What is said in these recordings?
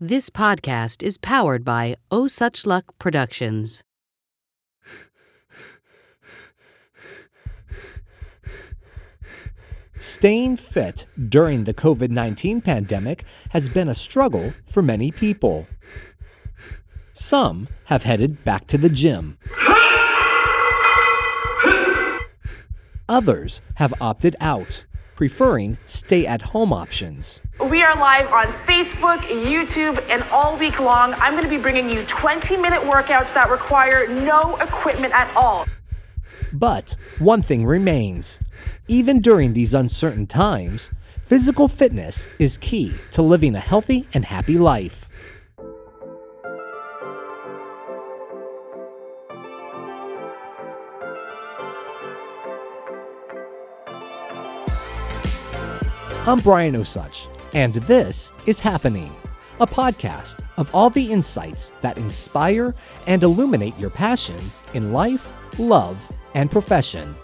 This podcast is powered by Oh Such Luck Productions. Staying fit during the COVID 19 pandemic has been a struggle for many people. Some have headed back to the gym. Others have opted out, preferring stay at home options. We are live on Facebook, YouTube, and all week long, I'm going to be bringing you 20 minute workouts that require no equipment at all. But one thing remains. Even during these uncertain times, physical fitness is key to living a healthy and happy life. I'm Brian Osuch, and this is Happening, a podcast of all the insights that inspire and illuminate your passions in life, love, and profession.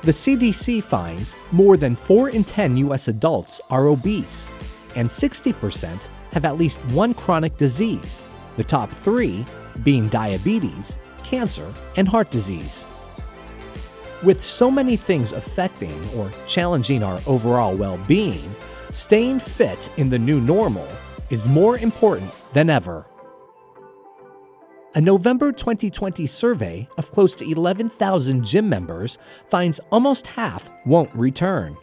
The CDC finds more than 4 in 10 U.S. adults are obese, and 60% have at least one chronic disease, the top three being diabetes, cancer, and heart disease. With so many things affecting or challenging our overall well being, staying fit in the new normal is more important than ever. A November 2020 survey of close to 11,000 gym members finds almost half won't return.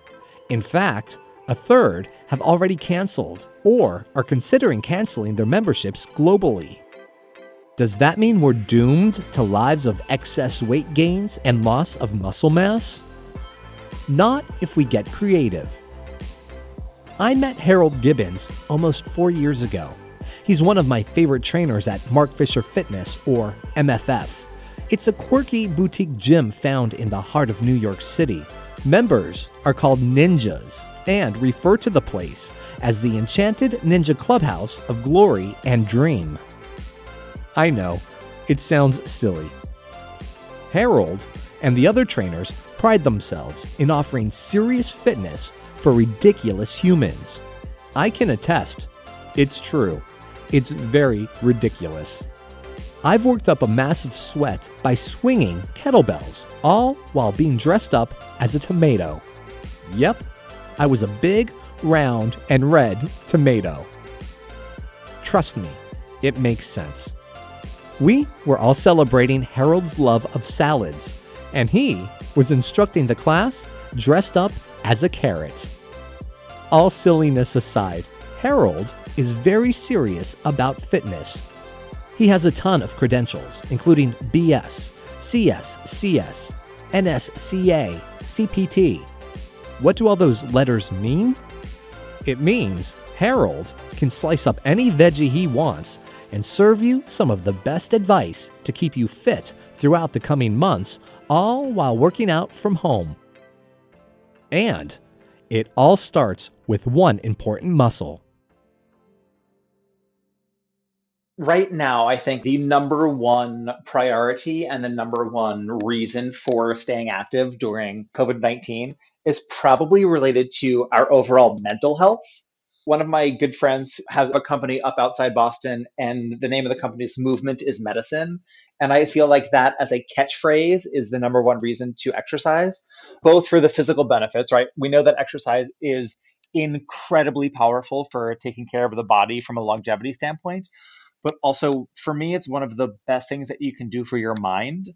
In fact, a third have already canceled or are considering canceling their memberships globally. Does that mean we're doomed to lives of excess weight gains and loss of muscle mass? Not if we get creative. I met Harold Gibbons almost four years ago. He's one of my favorite trainers at Mark Fisher Fitness, or MFF. It's a quirky boutique gym found in the heart of New York City. Members are called ninjas and refer to the place as the Enchanted Ninja Clubhouse of Glory and Dream. I know, it sounds silly. Harold and the other trainers pride themselves in offering serious fitness for ridiculous humans. I can attest, it's true. It's very ridiculous. I've worked up a massive sweat by swinging kettlebells, all while being dressed up as a tomato. Yep, I was a big, round, and red tomato. Trust me, it makes sense. We were all celebrating Harold's love of salads, and he was instructing the class dressed up as a carrot. All silliness aside, Harold is very serious about fitness. He has a ton of credentials, including BS, CS, CS, NSCA, CPT. What do all those letters mean? It means Harold can slice up any veggie he wants and serve you some of the best advice to keep you fit throughout the coming months, all while working out from home. And it all starts with one important muscle. Right now, I think the number one priority and the number one reason for staying active during COVID 19 is probably related to our overall mental health one of my good friends has a company up outside Boston, and the name of the company's Movement is Medicine. And I feel like that as a catchphrase is the number one reason to exercise, both for the physical benefits, right? We know that exercise is incredibly powerful for taking care of the body from a longevity standpoint. But also, for me, it's one of the best things that you can do for your mind.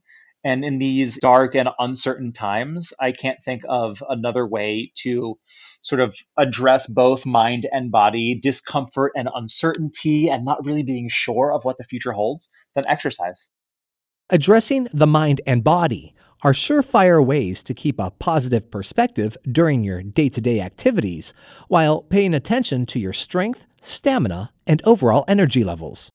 And in these dark and uncertain times, I can't think of another way to sort of address both mind and body, discomfort and uncertainty, and not really being sure of what the future holds than exercise. Addressing the mind and body are surefire ways to keep a positive perspective during your day to day activities while paying attention to your strength, stamina, and overall energy levels.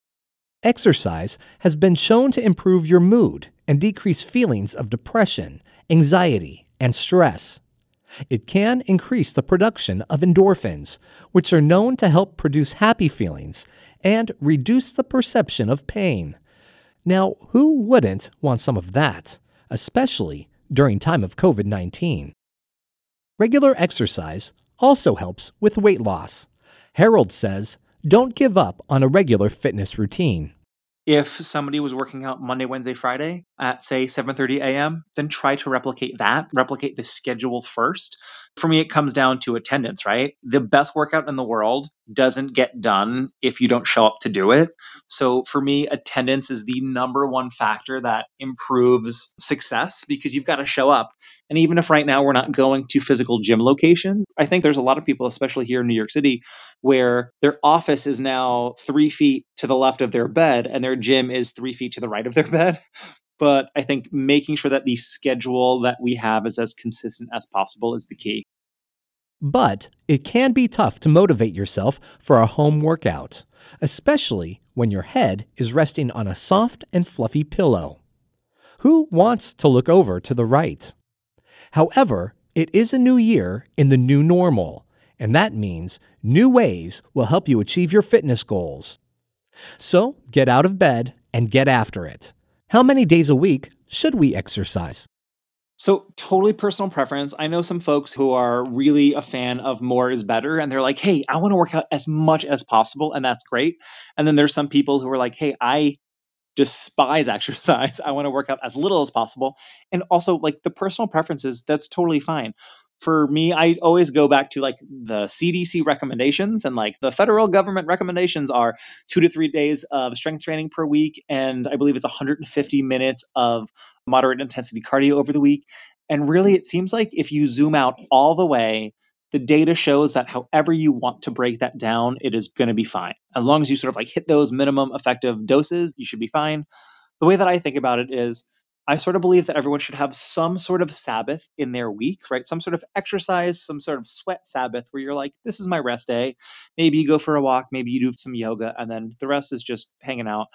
Exercise has been shown to improve your mood and decrease feelings of depression, anxiety, and stress. It can increase the production of endorphins, which are known to help produce happy feelings and reduce the perception of pain. Now, who wouldn't want some of that, especially during time of COVID-19? Regular exercise also helps with weight loss. Harold says don't give up on a regular fitness routine. If somebody was working out Monday, Wednesday, Friday at say 7:30 a.m., then try to replicate that, replicate the schedule first. For me it comes down to attendance, right? The best workout in the world doesn't get done if you don't show up to do it. So for me attendance is the number one factor that improves success because you've got to show up. And even if right now we're not going to physical gym locations, I think there's a lot of people especially here in New York City where their office is now 3 feet to the left of their bed and their gym is 3 feet to the right of their bed but I think making sure that the schedule that we have is as consistent as possible is the key. But it can be tough to motivate yourself for a home workout, especially when your head is resting on a soft and fluffy pillow. Who wants to look over to the right? However, it is a new year in the new normal, and that means new ways will help you achieve your fitness goals. So get out of bed and get after it. How many days a week should we exercise? So, totally personal preference. I know some folks who are really a fan of more is better, and they're like, hey, I want to work out as much as possible, and that's great. And then there's some people who are like, hey, I despise exercise. I want to work out as little as possible. And also, like the personal preferences, that's totally fine for me, I always go back to like the CDC recommendations and like the federal government recommendations are two to three days of strength training per week. And I believe it's 150 minutes of moderate intensity cardio over the week. And really, it seems like if you zoom out all the way, the data shows that however you want to break that down, it is going to be fine. As long as you sort of like hit those minimum effective doses, you should be fine. The way that I think about it is I sort of believe that everyone should have some sort of Sabbath in their week, right? Some sort of exercise, some sort of sweat Sabbath where you're like, this is my rest day. Maybe you go for a walk, maybe you do some yoga, and then the rest is just hanging out.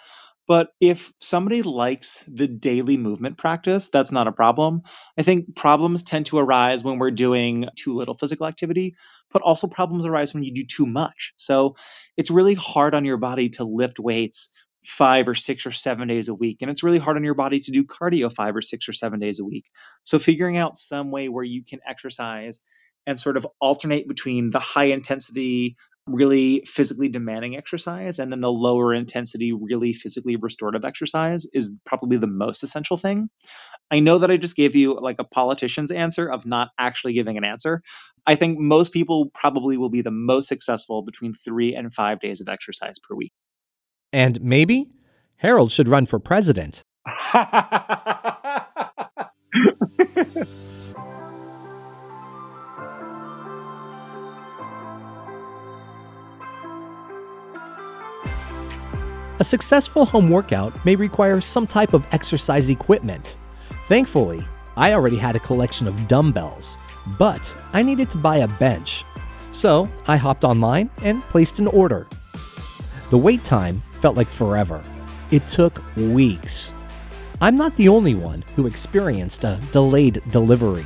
But if somebody likes the daily movement practice, that's not a problem. I think problems tend to arise when we're doing too little physical activity, but also problems arise when you do too much. So it's really hard on your body to lift weights five or six or seven days a week. And it's really hard on your body to do cardio five or six or seven days a week. So figuring out some way where you can exercise and sort of alternate between the high intensity, really physically demanding exercise and then the lower intensity, really physically restorative exercise is probably the most essential thing. I know that I just gave you like a politician's answer of not actually giving an answer. I think most people probably will be the most successful between three and five days of exercise per week. And maybe Harold should run for president. A successful home workout may require some type of exercise equipment. Thankfully, I already had a collection of dumbbells, but I needed to buy a bench. So I hopped online and placed an order. The wait time felt like forever. It took weeks. I'm not the only one who experienced a delayed delivery.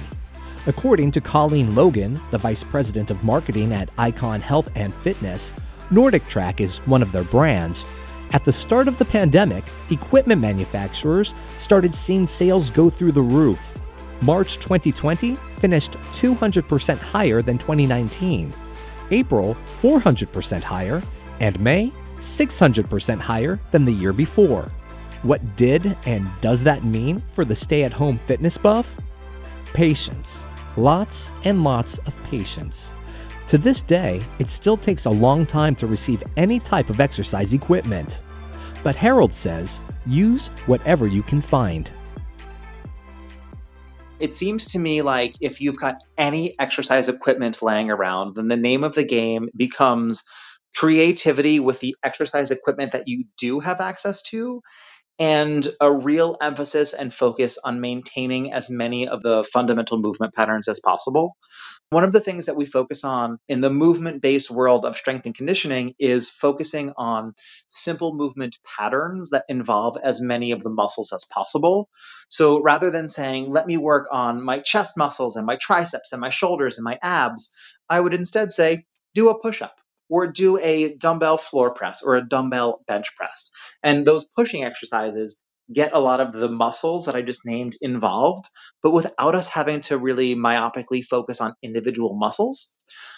According to Colleen Logan, the vice president of marketing at Icon Health and Fitness, NordicTrack is one of their brands. At the start of the pandemic, equipment manufacturers started seeing sales go through the roof. March 2020 finished 200% higher than 2019, April 400% higher, and May 600% higher than the year before. What did and does that mean for the stay at home fitness buff? Patience. Lots and lots of patience. To this day, it still takes a long time to receive any type of exercise equipment. But Harold says use whatever you can find. It seems to me like if you've got any exercise equipment laying around, then the name of the game becomes creativity with the exercise equipment that you do have access to and a real emphasis and focus on maintaining as many of the fundamental movement patterns as possible. One of the things that we focus on in the movement based world of strength and conditioning is focusing on simple movement patterns that involve as many of the muscles as possible. So rather than saying, let me work on my chest muscles and my triceps and my shoulders and my abs, I would instead say, do a push up or do a dumbbell floor press or a dumbbell bench press. And those pushing exercises get a lot of the muscles that I just named involved, but without us having to really myopically focus on individual muscles.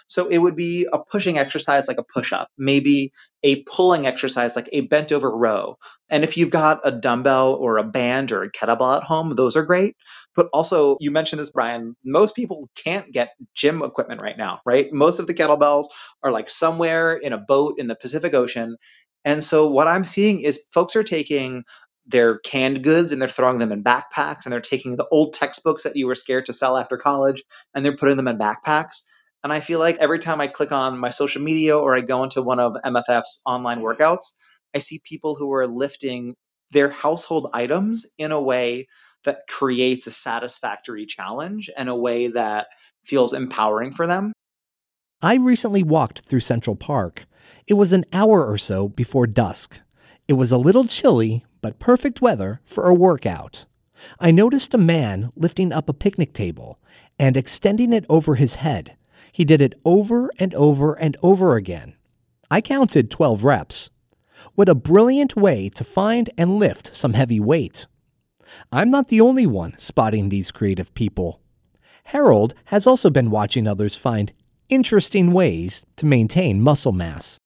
So it would be a pushing exercise like a push up, maybe a pulling exercise like a bent over row. And if you've got a dumbbell or a band or a kettlebell at home, those are great. But also, you mentioned this, Brian, most people can't get gym equipment right now, right? Most of the kettlebells are like somewhere in a boat in the Pacific Ocean. And so what I'm seeing is folks are taking their canned goods and they're throwing them in backpacks and they're taking the old textbooks that you were scared to sell after college and they're putting them in backpacks and I feel like every time I click on my social media or I go into one of MFF's online workouts, I see people who are lifting their household items in a way that creates a satisfactory challenge and a way that feels empowering for them. I recently walked through Central Park. It was an hour or so before dusk. It was a little chilly, but perfect weather for a workout. I noticed a man lifting up a picnic table and extending it over his head he did it over and over and over again. I counted 12 reps. What a brilliant way to find and lift some heavy weight. I'm not the only one spotting these creative people. Harold has also been watching others find interesting ways to maintain muscle mass.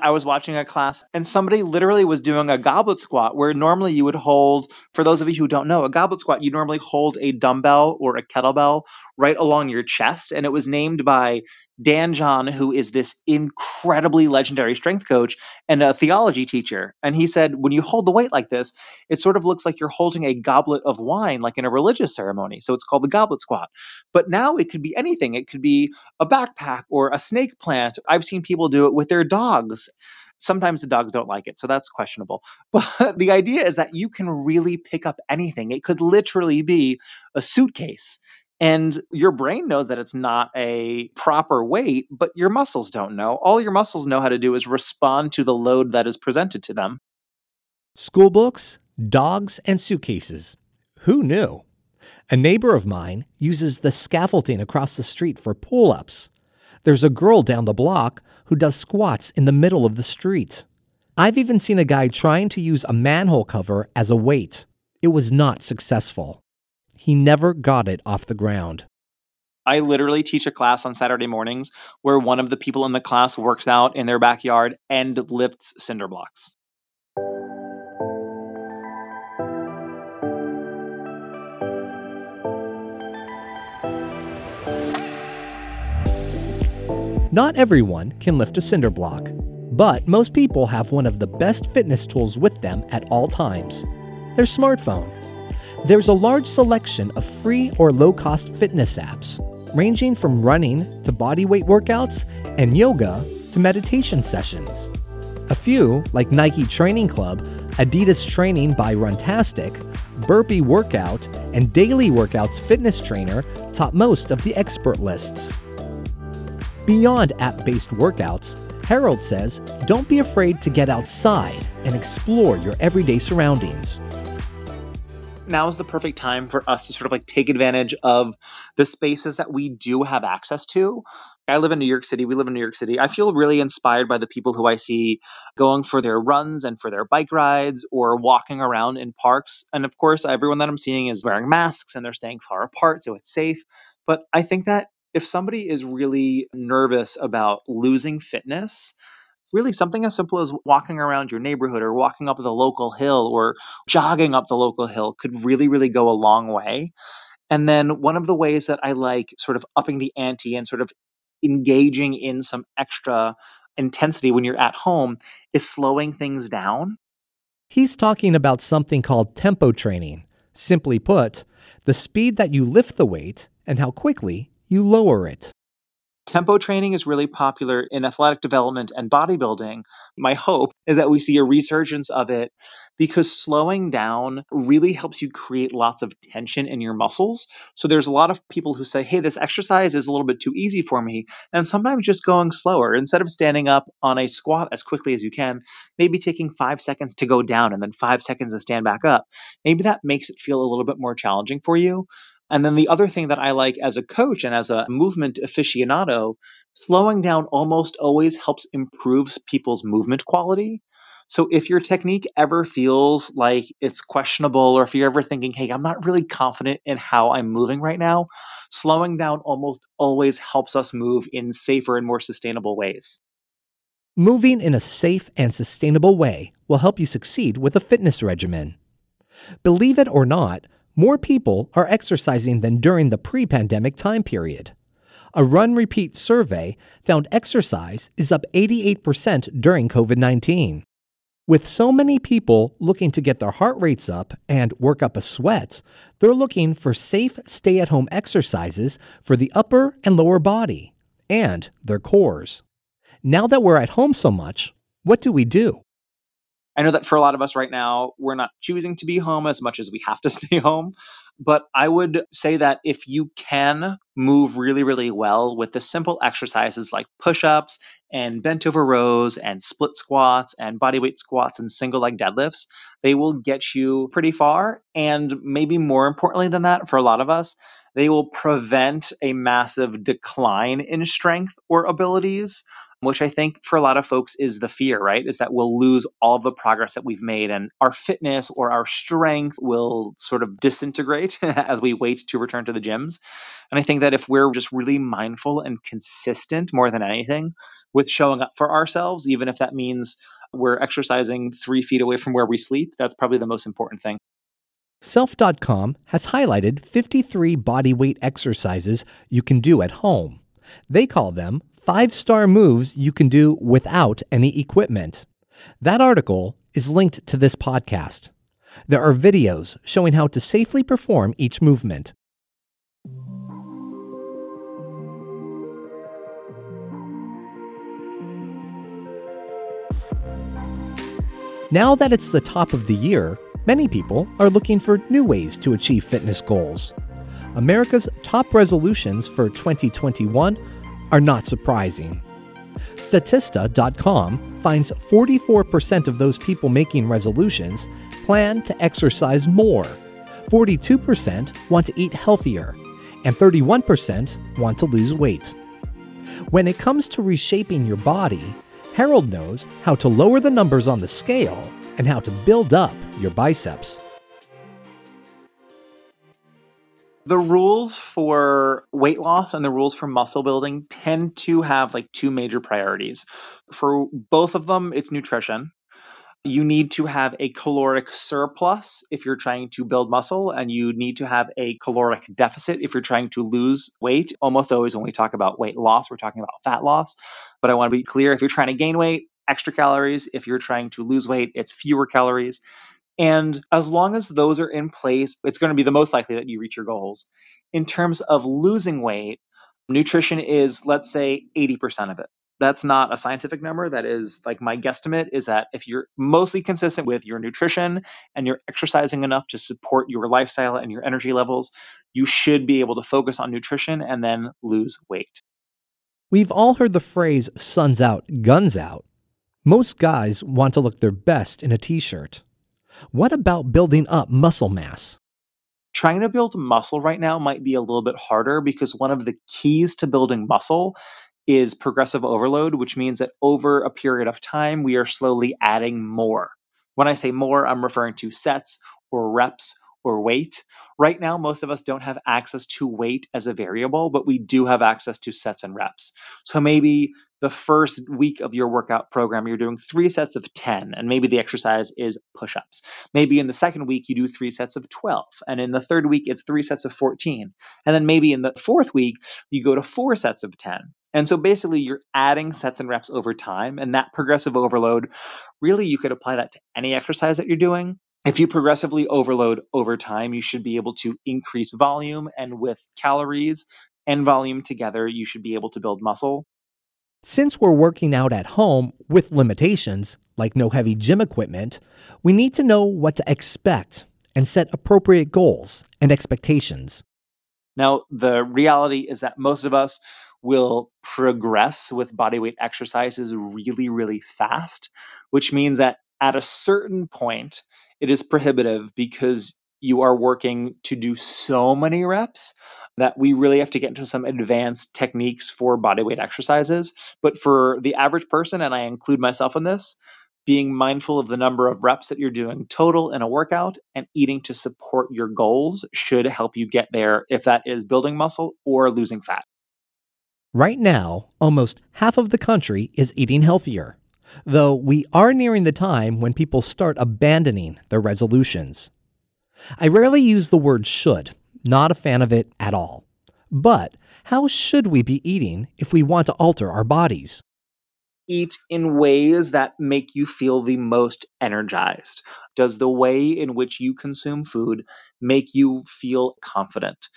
I was watching a class and somebody literally was doing a goblet squat where normally you would hold, for those of you who don't know, a goblet squat, you normally hold a dumbbell or a kettlebell right along your chest. And it was named by Dan John, who is this incredibly legendary strength coach and a theology teacher. And he said, when you hold the weight like this, it sort of looks like you're holding a goblet of wine, like in a religious ceremony. So it's called the goblet squat. But now it could be anything. It could be a backpack or a snake plant. I've seen people do it with their dogs. Sometimes the dogs don't like it, so that's questionable. But the idea is that you can really pick up anything. It could literally be a suitcase and your brain knows that it's not a proper weight, but your muscles don't know. All your muscles know how to do is respond to the load that is presented to them. School books, dogs, and suitcases. Who knew? A neighbor of mine uses the scaffolding across the street for pull ups. There's a girl down the block who does squats in the middle of the street. I've even seen a guy trying to use a manhole cover as a weight. It was not successful. He never got it off the ground. I literally teach a class on Saturday mornings where one of the people in the class works out in their backyard and lifts cinder blocks. Not everyone can lift a cinder block, but most people have one of the best fitness tools with them at all times their smartphone. There's a large selection of free or low cost fitness apps, ranging from running to bodyweight workouts and yoga to meditation sessions. A few, like Nike Training Club, Adidas Training by Runtastic, Burpee Workout, and Daily Workouts Fitness Trainer, top most of the expert lists. Beyond app based workouts, Harold says don't be afraid to get outside and explore your everyday surroundings now is the perfect time for us to sort of like take advantage of the spaces that we do have access to. I live in New York City. We live in New York City. I feel really inspired by the people who I see going for their runs and for their bike rides or walking around in parks. And of course, everyone that I'm seeing is wearing masks and they're staying far apart, so it's safe. But I think that if somebody is really nervous about losing fitness, really something as simple as walking around your neighborhood or walking up the local hill or jogging up the local hill could really, really go a long way. And then one of the ways that I like sort of upping the ante and sort of engaging in some extra intensity when you're at home is slowing things down. He's talking about something called tempo training. Simply put, the speed that you lift the weight and how quickly you lower it. Tempo training is really popular in athletic development and bodybuilding. My hope is that we see a resurgence of it because slowing down really helps you create lots of tension in your muscles. So there's a lot of people who say, hey, this exercise is a little bit too easy for me. And sometimes just going slower, instead of standing up on a squat as quickly as you can, maybe taking five seconds to go down and then five seconds to stand back up. Maybe that makes it feel a little bit more challenging for you. And then the other thing that I like as a coach and as a movement aficionado, slowing down almost always helps improves people's movement quality. So if your technique ever feels like it's questionable, or if you're ever thinking, hey, I'm not really confident in how I'm moving right now, slowing down almost always helps us move in safer and more sustainable ways. Moving in a safe and sustainable way will help you succeed with a fitness regimen. Believe it or not, more people are exercising than during the pre pandemic time period. A RunRepeat survey found exercise is up 88% during COVID 19. With so many people looking to get their heart rates up and work up a sweat, they're looking for safe stay at home exercises for the upper and lower body and their cores. Now that we're at home so much, what do we do? I know that for a lot of us right now, we're not choosing to be home as much as we have to stay home. But I would say that if you can move really, really well with the simple exercises like push ups and bent over rows and split squats and bodyweight squats and single leg deadlifts, they will get you pretty far. And maybe more importantly than that, for a lot of us, they will prevent a massive decline in strength or abilities which I think for a lot of folks is the fear, right? Is that we'll lose all the progress that we've made and our fitness or our strength will sort of disintegrate as we wait to return to the gyms. And I think that if we're just really mindful and consistent more than anything with showing up for ourselves, even if that means we're exercising three feet away from where we sleep, that's probably the most important thing. Self.com has highlighted 53 bodyweight exercises you can do at home. They call them five star moves you can do without any equipment. That article is linked to this podcast. There are videos showing how to safely perform each movement. Now that it's the top of the year, many people are looking for new ways to achieve fitness goals. America's top resolutions for 2021 are not surprising. Statista.com finds 44% of those people making resolutions plan to exercise more, 42% want to eat healthier, and 31% want to lose weight. When it comes to reshaping your body, Harold knows how to lower the numbers on the scale and how to build up your biceps. The rules for weight loss and the rules for muscle building tend to have like two major priorities. For both of them, it's nutrition. You need to have a caloric surplus if you're trying to build muscle, and you need to have a caloric deficit if you're trying to lose weight. Almost always, when we talk about weight loss, we're talking about fat loss. But I want to be clear if you're trying to gain weight, extra calories. If you're trying to lose weight, it's fewer calories. And as long as those are in place, it's going to be the most likely that you reach your goals. In terms of losing weight, nutrition is, let's say, 80% of it. That's not a scientific number. That is like my guesstimate is that if you're mostly consistent with your nutrition and you're exercising enough to support your lifestyle and your energy levels, you should be able to focus on nutrition and then lose weight. We've all heard the phrase sun's out, guns out. Most guys want to look their best in a t shirt. What about building up muscle mass? Trying to build muscle right now might be a little bit harder because one of the keys to building muscle is progressive overload, which means that over a period of time, we are slowly adding more. When I say more, I'm referring to sets or reps or weight. Right now, most of us don't have access to weight as a variable, but we do have access to sets and reps. So maybe the first week of your workout program, you're doing three sets of 10, and maybe the exercise is push ups. Maybe in the second week, you do three sets of 12, and in the third week, it's three sets of 14. And then maybe in the fourth week, you go to four sets of 10. And so basically, you're adding sets and reps over time, and that progressive overload, really, you could apply that to any exercise that you're doing. If you progressively overload over time, you should be able to increase volume, and with calories and volume together, you should be able to build muscle. Since we're working out at home with limitations, like no heavy gym equipment, we need to know what to expect and set appropriate goals and expectations. Now, the reality is that most of us will progress with bodyweight exercises really, really fast, which means that at a certain point, it is prohibitive because you are working to do so many reps that we really have to get into some advanced techniques for bodyweight exercises. But for the average person, and I include myself in this, being mindful of the number of reps that you're doing total in a workout and eating to support your goals should help you get there if that is building muscle or losing fat. Right now, almost half of the country is eating healthier, though we are nearing the time when people start abandoning their resolutions. I rarely use the word should, not a fan of it at all. But how should we be eating if we want to alter our bodies? eat in ways that make you feel the most energized? Does the way in which you consume food make you feel confident?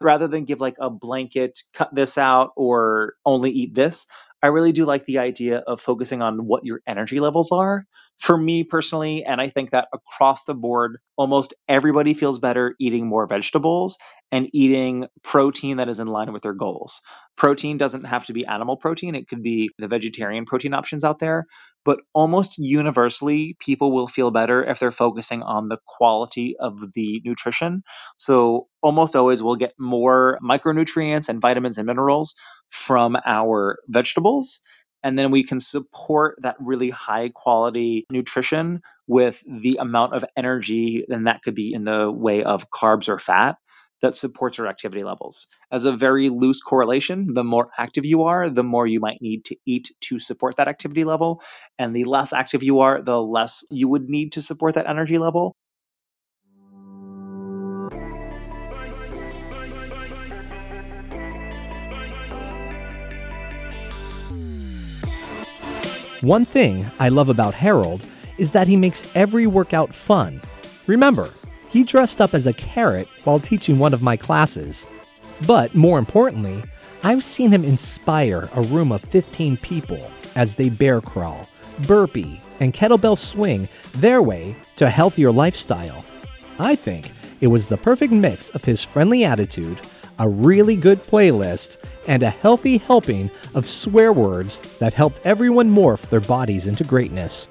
Rather than give like a blanket, cut this out or only eat this, I really do like the idea of focusing on what your energy levels are. For me personally, and I think that across the board, almost everybody feels better eating more vegetables and eating protein that is in line with their goals. Protein doesn't have to be animal protein, it could be the vegetarian protein options out there. But almost universally, people will feel better if they're focusing on the quality of the nutrition. So, almost always we'll get more micronutrients and vitamins and minerals from our vegetables and then we can support that really high quality nutrition with the amount of energy and that could be in the way of carbs or fat that supports our activity levels. As a very loose correlation, the more active you are, the more you might need to eat to support that activity level. And the less active you are, the less you would need to support that energy level. One thing I love about Harold is that he makes every workout fun. Remember, he dressed up as a carrot while teaching one of my classes. But more importantly, I've seen him inspire a room of 15 people as they bear crawl, burpee, and kettlebell swing their way to a healthier lifestyle. I think it was the perfect mix of his friendly attitude, a really good playlist, and a healthy helping of swear words that helped everyone morph their bodies into greatness.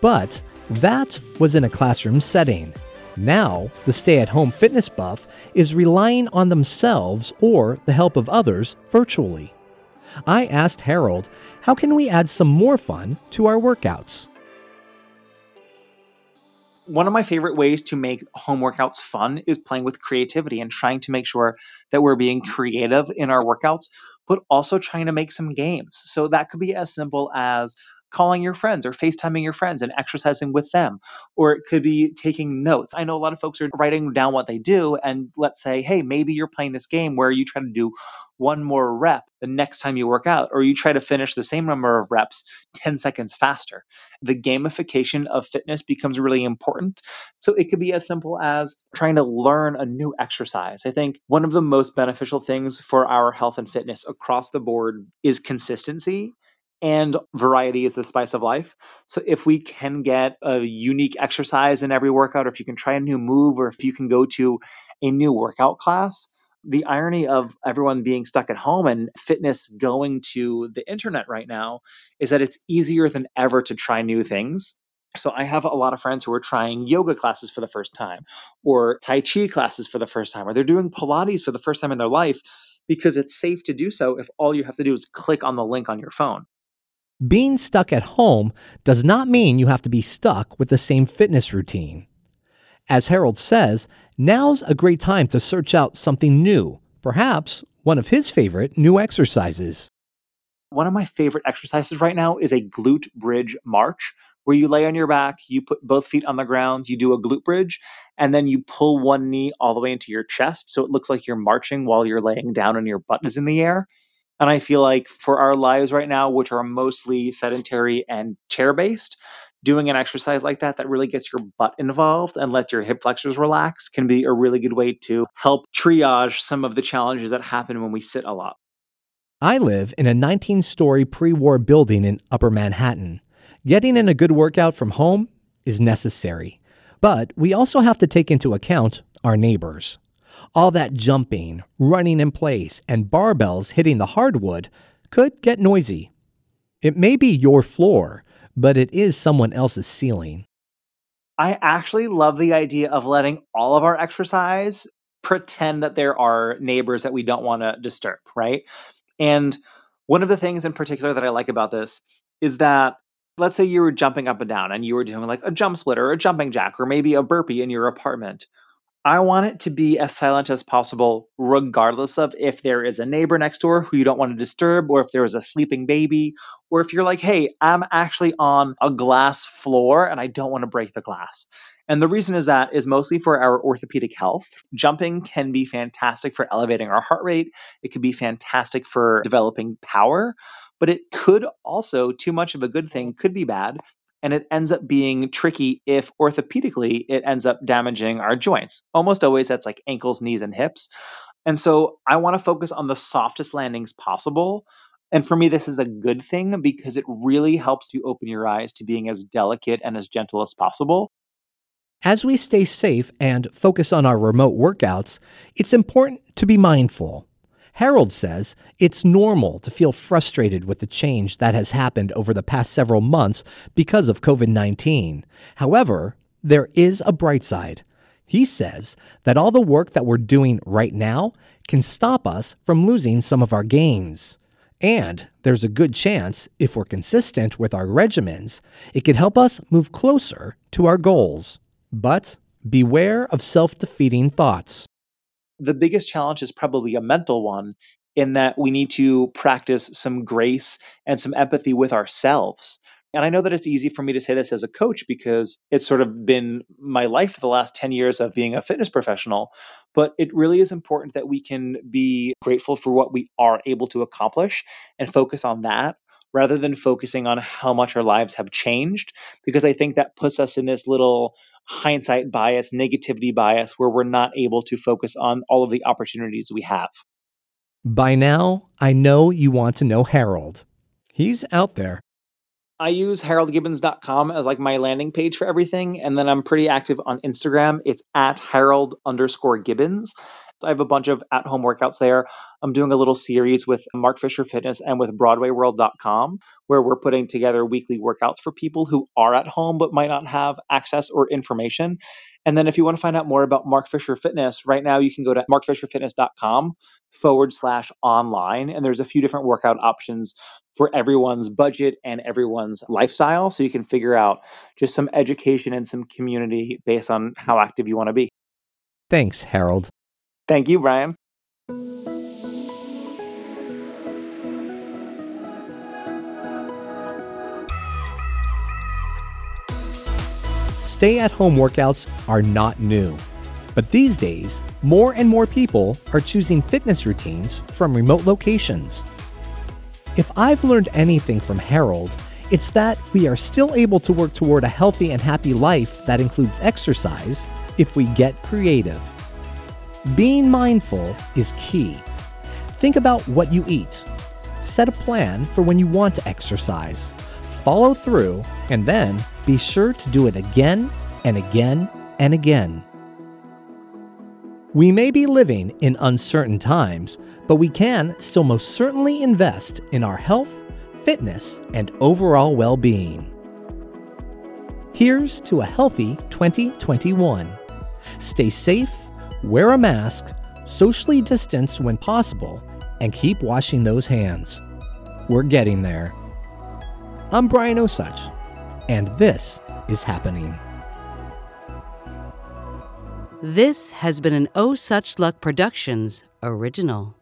But that was in a classroom setting. Now, the stay at home fitness buff is relying on themselves or the help of others virtually. I asked Harold, how can we add some more fun to our workouts? one of my favorite ways to make home workouts fun is playing with creativity and trying to make sure that we're being creative in our workouts, but also trying to make some games. So that could be as simple as calling your friends or FaceTiming your friends and exercising with them. Or it could be taking notes. I know a lot of folks are writing down what they do. And let's say, hey, maybe you're playing this game where you try to do one more rep the next time you work out, or you try to finish the same number of reps 10 seconds faster. The gamification of fitness becomes really important. So it could be as simple as trying to learn a new exercise. I think one of the most beneficial things for our health and fitness across the board is consistency and variety is the spice of life. So if we can get a unique exercise in every workout, or if you can try a new move, or if you can go to a new workout class, the irony of everyone being stuck at home and fitness going to the internet right now is that it's easier than ever to try new things. So I have a lot of friends who are trying yoga classes for the first time or tai chi classes for the first time or they're doing pilates for the first time in their life because it's safe to do so if all you have to do is click on the link on your phone. Being stuck at home does not mean you have to be stuck with the same fitness routine. As Harold says, now's a great time to search out something new, perhaps one of his favorite new exercises. One of my favorite exercises right now is a glute bridge march, where you lay on your back, you put both feet on the ground, you do a glute bridge, and then you pull one knee all the way into your chest so it looks like you're marching while you're laying down and your butt is in the air. And I feel like for our lives right now, which are mostly sedentary and chair based, doing an exercise like that that really gets your butt involved and lets your hip flexors relax can be a really good way to help triage some of the challenges that happen when we sit a lot. I live in a 19 story pre war building in Upper Manhattan. Getting in a good workout from home is necessary, but we also have to take into account our neighbors. All that jumping, running in place, and barbells hitting the hardwood could get noisy. It may be your floor, but it is someone else's ceiling. I actually love the idea of letting all of our exercise pretend that there are neighbors that we don't want to disturb, right? And one of the things in particular that I like about this is that let's say you were jumping up and down and you were doing like a jump split or a jumping jack or maybe a burpee in your apartment. I want it to be as silent as possible, regardless of if there is a neighbor next door who you don't want to disturb, or if there is a sleeping baby, or if you're like, hey, I'm actually on a glass floor and I don't want to break the glass. And the reason is that is mostly for our orthopedic health. Jumping can be fantastic for elevating our heart rate. It can be fantastic for developing power, but it could also, too much of a good thing could be bad and it ends up being tricky if orthopedically it ends up damaging our joints. Almost always that's like ankles, knees, and hips. And so I want to focus on the softest landings possible. And for me, this is a good thing because it really helps you open your eyes to being as delicate and as gentle as possible. As we stay safe and focus on our remote workouts, it's important to be mindful. Harold says it's normal to feel frustrated with the change that has happened over the past several months because of COVID 19. However, there is a bright side. He says that all the work that we're doing right now can stop us from losing some of our gains. And there's a good chance, if we're consistent with our regimens, it could help us move closer to our goals. But beware of self defeating thoughts the biggest challenge is probably a mental one in that we need to practice some grace and some empathy with ourselves. And I know that it's easy for me to say this as a coach because it's sort of been my life for the last 10 years of being a fitness professional. But it really is important that we can be grateful for what we are able to accomplish and focus on that rather than focusing on how much our lives have changed. Because I think that puts us in this little hindsight bias, negativity bias, where we're not able to focus on all of the opportunities we have. By now, I know you want to know Harold. He's out there. I use haroldgibbons.com as like my landing page for everything. And then I'm pretty active on Instagram. It's at harold underscore gibbons. So I have a bunch of at home workouts there. I'm doing a little series with Mark Fisher Fitness and with BroadwayWorld.com where we're putting together weekly workouts for people who are at home but might not have access or information. And then if you want to find out more about Mark Fisher Fitness, right now you can go to markfisherfitness.com forward slash online. And there's a few different workout options for everyone's budget and everyone's lifestyle. So you can figure out just some education and some community based on how active you want to be. Thanks, Harold. Thank you, Brian. Stay at home workouts are not new. But these days, more and more people are choosing fitness routines from remote locations. If I've learned anything from Harold, it's that we are still able to work toward a healthy and happy life that includes exercise if we get creative. Being mindful is key. Think about what you eat. Set a plan for when you want to exercise. Follow through, and then be sure to do it again and again and again. We may be living in uncertain times, but we can still most certainly invest in our health, fitness, and overall well being. Here's to a healthy 2021. Stay safe wear a mask, socially distance when possible, and keep washing those hands. We're getting there. I'm Brian Osuch, and this is happening. This has been an Oh Such Luck Productions original.